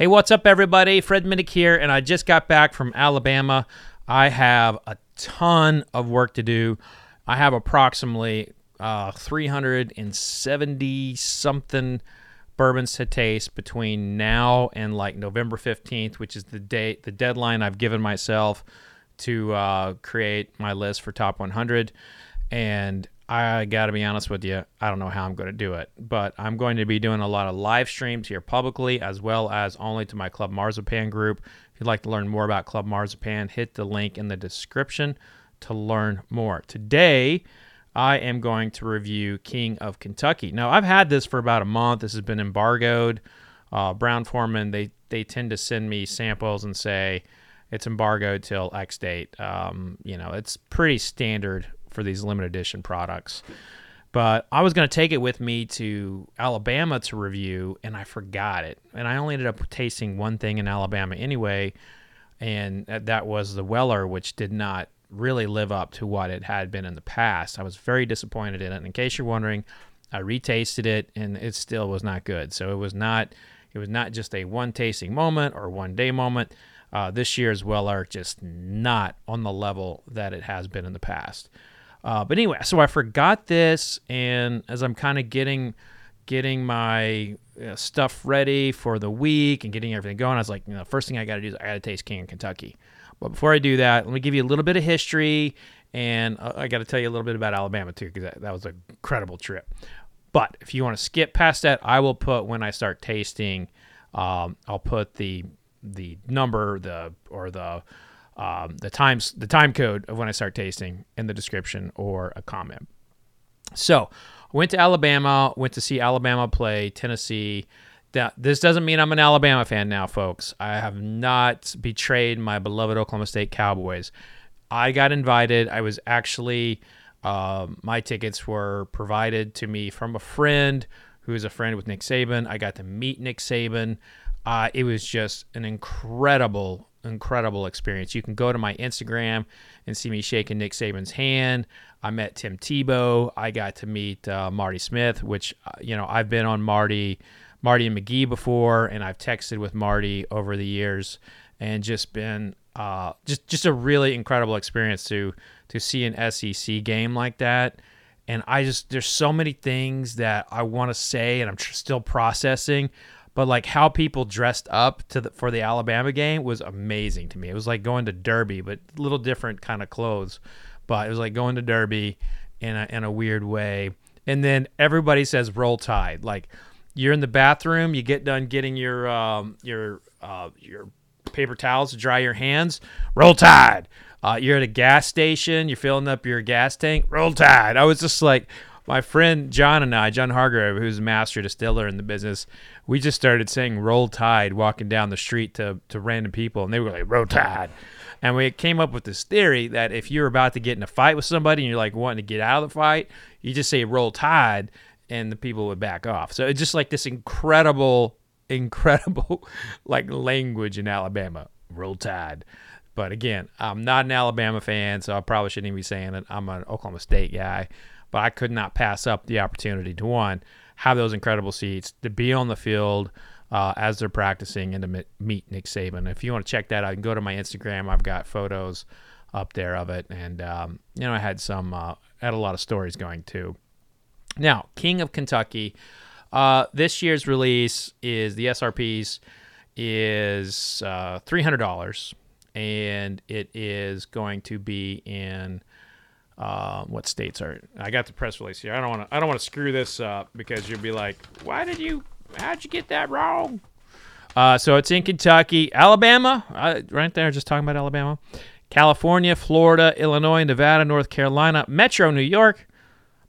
Hey, what's up, everybody? Fred Minnick here, and I just got back from Alabama. I have a ton of work to do. I have approximately uh, 370 something bourbons to taste between now and like November 15th, which is the date, the deadline I've given myself to uh, create my list for top 100. And I got to be honest with you, I don't know how I'm going to do it, but I'm going to be doing a lot of live streams here publicly as well as only to my Club Marzipan group. If you'd like to learn more about Club Marzipan, hit the link in the description to learn more. Today, I am going to review King of Kentucky. Now, I've had this for about a month. This has been embargoed. Uh, Brown Forman, they, they tend to send me samples and say it's embargoed till X date. Um, you know, it's pretty standard for these limited edition products. But I was going to take it with me to Alabama to review, and I forgot it. And I only ended up tasting one thing in Alabama anyway, and that was the Weller, which did not really live up to what it had been in the past. I was very disappointed in it. And in case you're wondering, I retasted it, and it still was not good. So it was not. It was not just a one tasting moment or one day moment. Uh, this year's Weller just not on the level that it has been in the past. Uh, but anyway, so I forgot this, and as I'm kind of getting getting my uh, stuff ready for the week and getting everything going, I was like, you know, first thing I got to do is I got to taste King of Kentucky. But before I do that, let me give you a little bit of history, and uh, I got to tell you a little bit about Alabama too, because that, that was an incredible trip. But if you want to skip past that, I will put when I start tasting, um, I'll put the the number the or the um, the times the time code of when I start tasting in the description or a comment. So went to Alabama, went to see Alabama play Tennessee. This doesn't mean I'm an Alabama fan now, folks. I have not betrayed my beloved Oklahoma State Cowboys. I got invited. I was actually uh, my tickets were provided to me from a friend who is a friend with Nick Saban. I got to meet Nick Saban. Uh, it was just an incredible incredible experience. You can go to my Instagram and see me shaking Nick Saban's hand. I met Tim Tebow. I got to meet uh, Marty Smith, which uh, you know I've been on Marty, Marty and McGee before, and I've texted with Marty over the years, and just been uh, just just a really incredible experience to to see an SEC game like that. And I just there's so many things that I want to say, and I'm tr- still processing but like how people dressed up to the, for the Alabama game was amazing to me. It was like going to Derby, but a little different kind of clothes. But it was like going to Derby in a, in a weird way. And then everybody says roll tide. Like you're in the bathroom, you get done getting your um, your uh, your paper towels to dry your hands. Roll tide. Uh, you're at a gas station, you're filling up your gas tank. Roll tide. I was just like, my friend John and I, John Hargrove, who's a master distiller in the business, we just started saying "Roll Tide" walking down the street to to random people, and they were like "Roll Tide," and we came up with this theory that if you're about to get in a fight with somebody and you're like wanting to get out of the fight, you just say "Roll Tide," and the people would back off. So it's just like this incredible, incredible like language in Alabama. Roll Tide. But again, I'm not an Alabama fan, so I probably shouldn't even be saying it. I'm an Oklahoma State guy but I could not pass up the opportunity to one have those incredible seats to be on the field uh, as they're practicing and to meet Nick Saban. If you want to check that out, you can go to my Instagram. I've got photos up there of it, and um, you know I had some uh, had a lot of stories going too. Now, King of Kentucky. Uh, this year's release is the SRPs is uh, three hundred dollars, and it is going to be in uh, what states are? I got the press release here. I don't want to. I don't want to screw this up because you'll be like, "Why did you? How'd you get that wrong?" Uh, so it's in Kentucky, Alabama, uh, right there. Just talking about Alabama, California, Florida, Illinois, Nevada, North Carolina, Metro New York,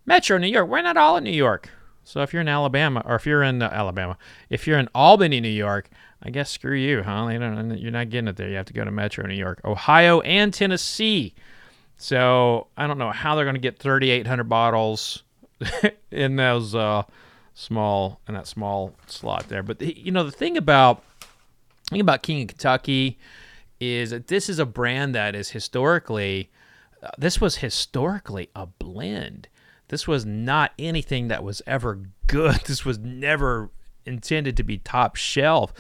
Metro New York. We're not all in New York. So if you're in Alabama, or if you're in uh, Alabama, if you're in Albany, New York, I guess screw you, huh? You you're not getting it there. You have to go to Metro New York, Ohio, and Tennessee. So I don't know how they're going to get 3,800 bottles in those uh, small in that small slot there. But the, you know the thing about thing about King of Kentucky is that this is a brand that is historically uh, this was historically a blend. This was not anything that was ever good. This was never intended to be top shelf.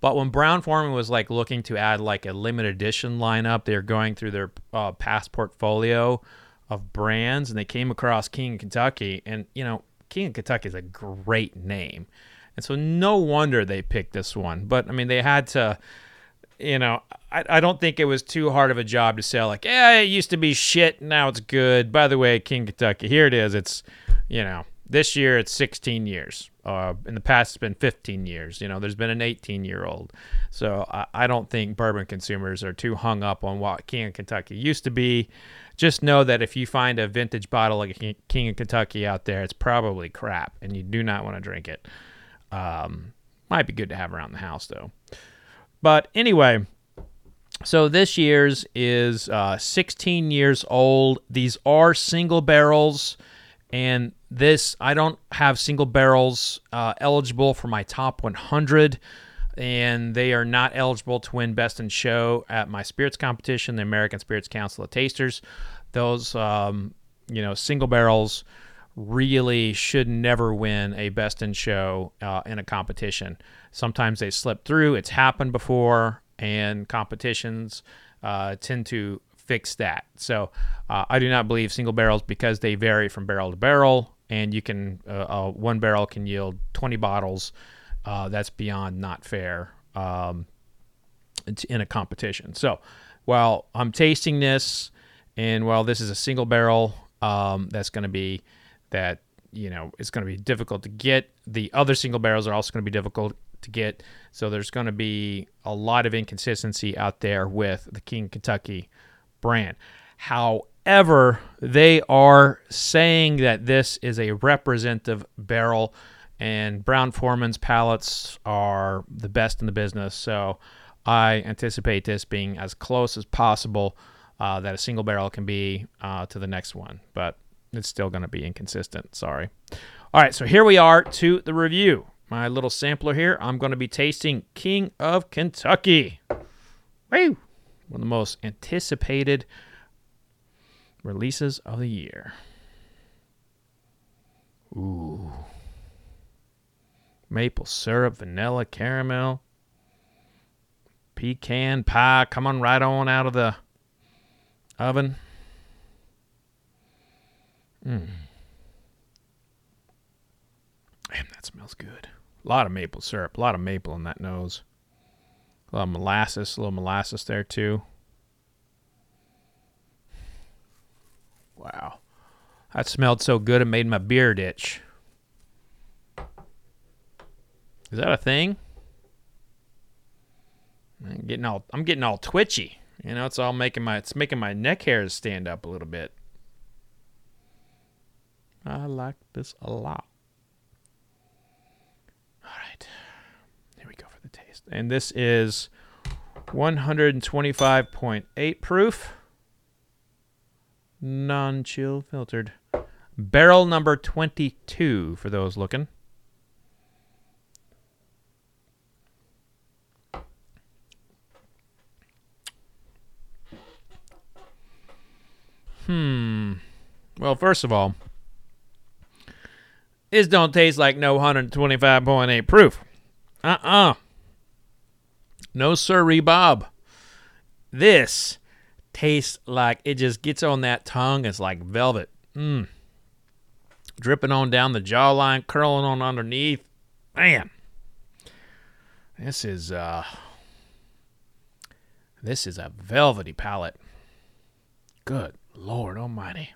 But when Brown Forman was like looking to add like a limited edition lineup, they're going through their uh, past portfolio of brands, and they came across King of Kentucky, and you know King of Kentucky is a great name, and so no wonder they picked this one. But I mean, they had to you know, I, I don't think it was too hard of a job to sell. Like, yeah, it used to be shit, now it's good. By the way, King Kentucky, here it is. It's, you know, this year it's 16 years. Uh, in the past, it's been 15 years. You know, there's been an 18 year old. So I, I don't think bourbon consumers are too hung up on what King of Kentucky used to be. Just know that if you find a vintage bottle like King of Kentucky out there, it's probably crap, and you do not want to drink it. Um, might be good to have around the house though. But anyway, so this year's is uh, 16 years old. These are single barrels, and this I don't have single barrels uh, eligible for my top 100, and they are not eligible to win Best in Show at my spirits competition, the American Spirits Council of Tasters. Those, um, you know, single barrels really should never win a Best in Show uh, in a competition. Sometimes they slip through. It's happened before, and competitions uh, tend to fix that. So uh, I do not believe single barrels because they vary from barrel to barrel, and you can uh, one barrel can yield 20 bottles. Uh, that's beyond not fair um, in a competition. So while I'm tasting this, and while this is a single barrel, um, that's going to be that you know it's going to be difficult to get. The other single barrels are also going to be difficult to get. So there's going to be a lot of inconsistency out there with the King Kentucky brand. However, they are saying that this is a representative barrel, and Brown Forman's palates are the best in the business. So I anticipate this being as close as possible uh, that a single barrel can be uh, to the next one, but it's still going to be inconsistent. Sorry. All right, so here we are to the review my little sampler here, I'm going to be tasting King of Kentucky. Woo! One of the most anticipated releases of the year. Ooh. Maple syrup, vanilla, caramel, pecan pie coming right on out of the oven. Mmm. Damn, that smells good. A lot of maple syrup, a lot of maple in that nose. A lot of molasses, a little molasses there too. Wow. That smelled so good it made my beard itch. Is that a thing? I'm getting all I'm getting all twitchy. You know, it's all making my it's making my neck hairs stand up a little bit. I like this a lot. All right. Here we go for the taste. And this is 125.8 proof, non chill filtered. Barrel number 22 for those looking. Hmm. Well, first of all, this don't taste like no 125.8 proof. Uh-uh. No sirree, Bob. This tastes like it just gets on that tongue. It's like velvet. Mmm. Dripping on down the jawline, curling on underneath. Man. This is uh this is a velvety palate. Good Lord Almighty.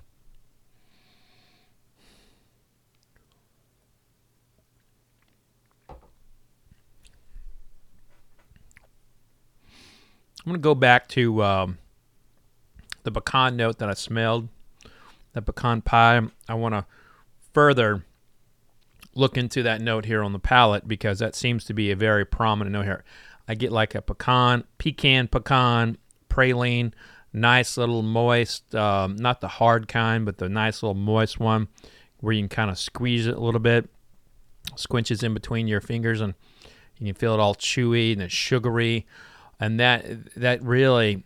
I'm going to go back to um, the pecan note that I smelled, the pecan pie. I want to further look into that note here on the palate because that seems to be a very prominent note here. I get like a pecan, pecan, pecan, praline, nice little moist, um, not the hard kind, but the nice little moist one where you can kind of squeeze it a little bit, squinches in between your fingers, and you can feel it all chewy and it's sugary and that that really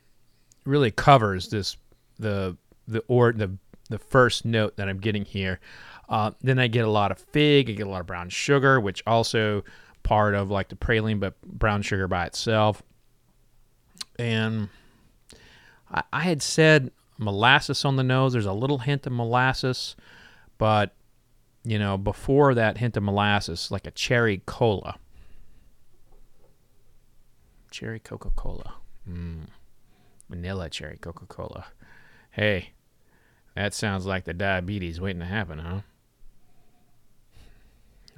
really covers this the the or the the first note that I'm getting here. Uh, then I get a lot of fig, I get a lot of brown sugar, which also part of like the praline, but brown sugar by itself. And I, I had said molasses on the nose. There's a little hint of molasses, but you know, before that hint of molasses, like a cherry cola. Cherry Coca Cola. Mm. Vanilla cherry Coca Cola. Hey, that sounds like the diabetes waiting to happen, huh?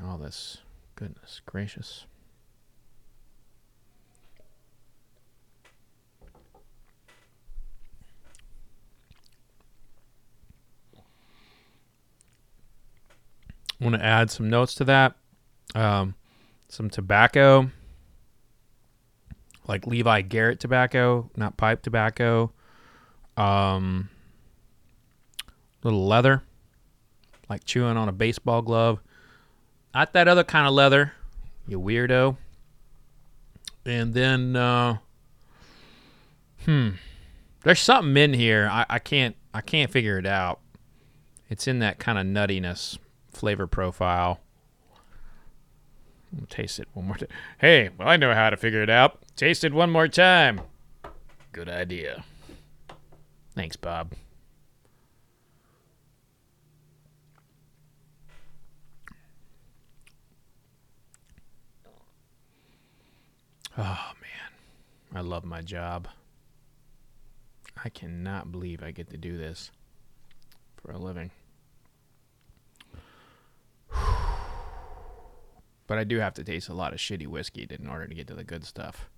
All this. Goodness gracious. I want to add some notes to that. Um, some tobacco, like Levi Garrett tobacco, not pipe tobacco. Um, little leather, like chewing on a baseball glove. Not that other kind of leather, you weirdo. And then, uh, hmm, there's something in here. I, I can't, I can't figure it out. It's in that kind of nuttiness flavor profile. taste it one more time. Hey, well, I know how to figure it out. Taste it one more time. Good idea. Thanks, Bob. Oh, man. I love my job. I cannot believe I get to do this for a living. But I do have to taste a lot of shitty whiskey in order to get to the good stuff.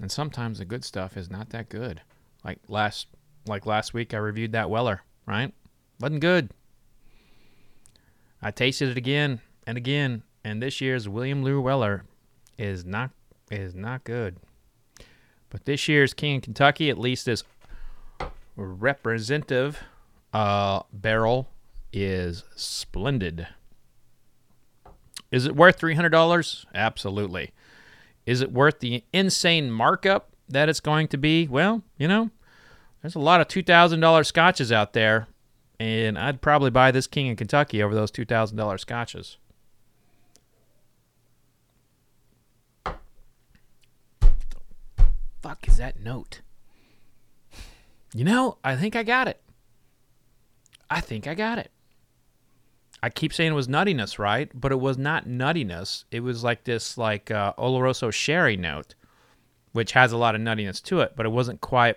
And sometimes the good stuff is not that good. Like last like last week I reviewed that Weller, right? Wasn't good. I tasted it again and again, and this year's William Larue Weller is not is not good. But this year's King of Kentucky at least is representative uh, barrel is splendid. Is it worth $300? Absolutely. Is it worth the insane markup that it's going to be? Well, you know, there's a lot of $2,000 scotches out there, and I'd probably buy this King in Kentucky over those $2,000 scotches. fuck is that note? You know, I think I got it. I think I got it. I keep saying it was nuttiness, right? But it was not nuttiness. It was like this, like uh, Oloroso sherry note, which has a lot of nuttiness to it, but it wasn't quite.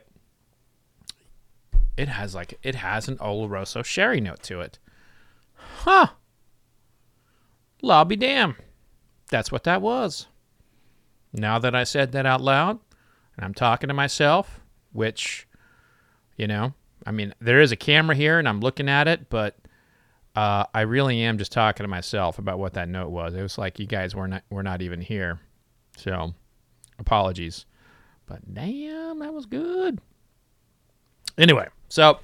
It has like it has an Oloroso sherry note to it, huh? Lobby damn, that's what that was. Now that I said that out loud, and I'm talking to myself, which, you know, I mean, there is a camera here, and I'm looking at it, but uh, I really am just talking to myself about what that note was. It was like you guys were not were not even here, so apologies. But damn, that was good. Anyway, so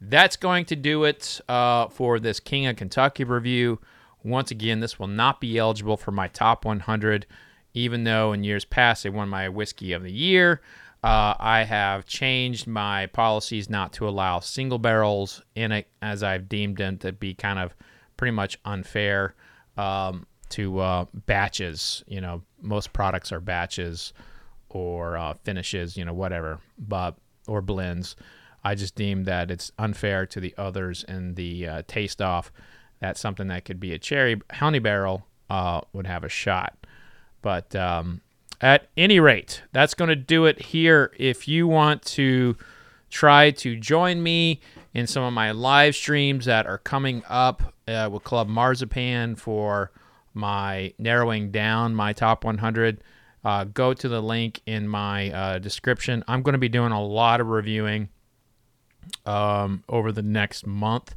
that's going to do it uh, for this King of Kentucky review. Once again, this will not be eligible for my top 100, even though in years past they won my whiskey of the year. Uh, I have changed my policies not to allow single barrels in it, as I've deemed them to be kind of pretty much unfair um, to uh, batches. You know, most products are batches or uh, finishes, you know, whatever, but or blends. I just deem that it's unfair to the others in the uh, taste off. That's something that could be a cherry honey barrel uh, would have a shot, but um, at any rate, that's going to do it here. If you want to try to join me in some of my live streams that are coming up uh, with Club Marzipan for my narrowing down my top 100, uh, go to the link in my uh, description. I'm going to be doing a lot of reviewing um, over the next month,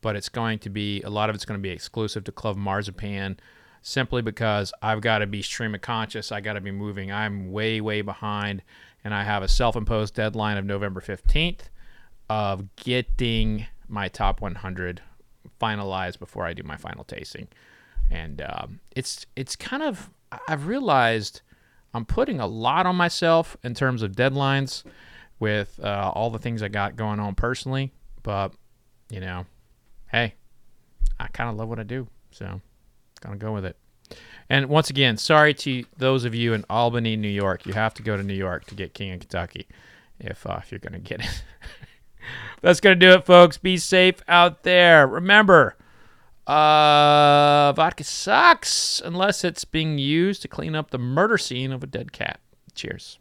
but it's going to be a lot of it's going to be exclusive to Club Marzipan simply because I've got to be stream of conscious. I got to be moving. I'm way, way behind, and I have a self imposed deadline of November 15th of getting my top 100 finalized before I do my final tasting. And um, it's it's kind of I've realized I'm putting a lot on myself in terms of deadlines with uh, all the things I got going on personally. But you know, hey, I kind of love what I do, so gonna go with it. And once again, sorry to those of you in Albany, New York. You have to go to New York to get King of Kentucky if, uh, if you're going to get it. That's going to do it, folks. Be safe out there. Remember, uh, vodka sucks unless it's being used to clean up the murder scene of a dead cat. Cheers.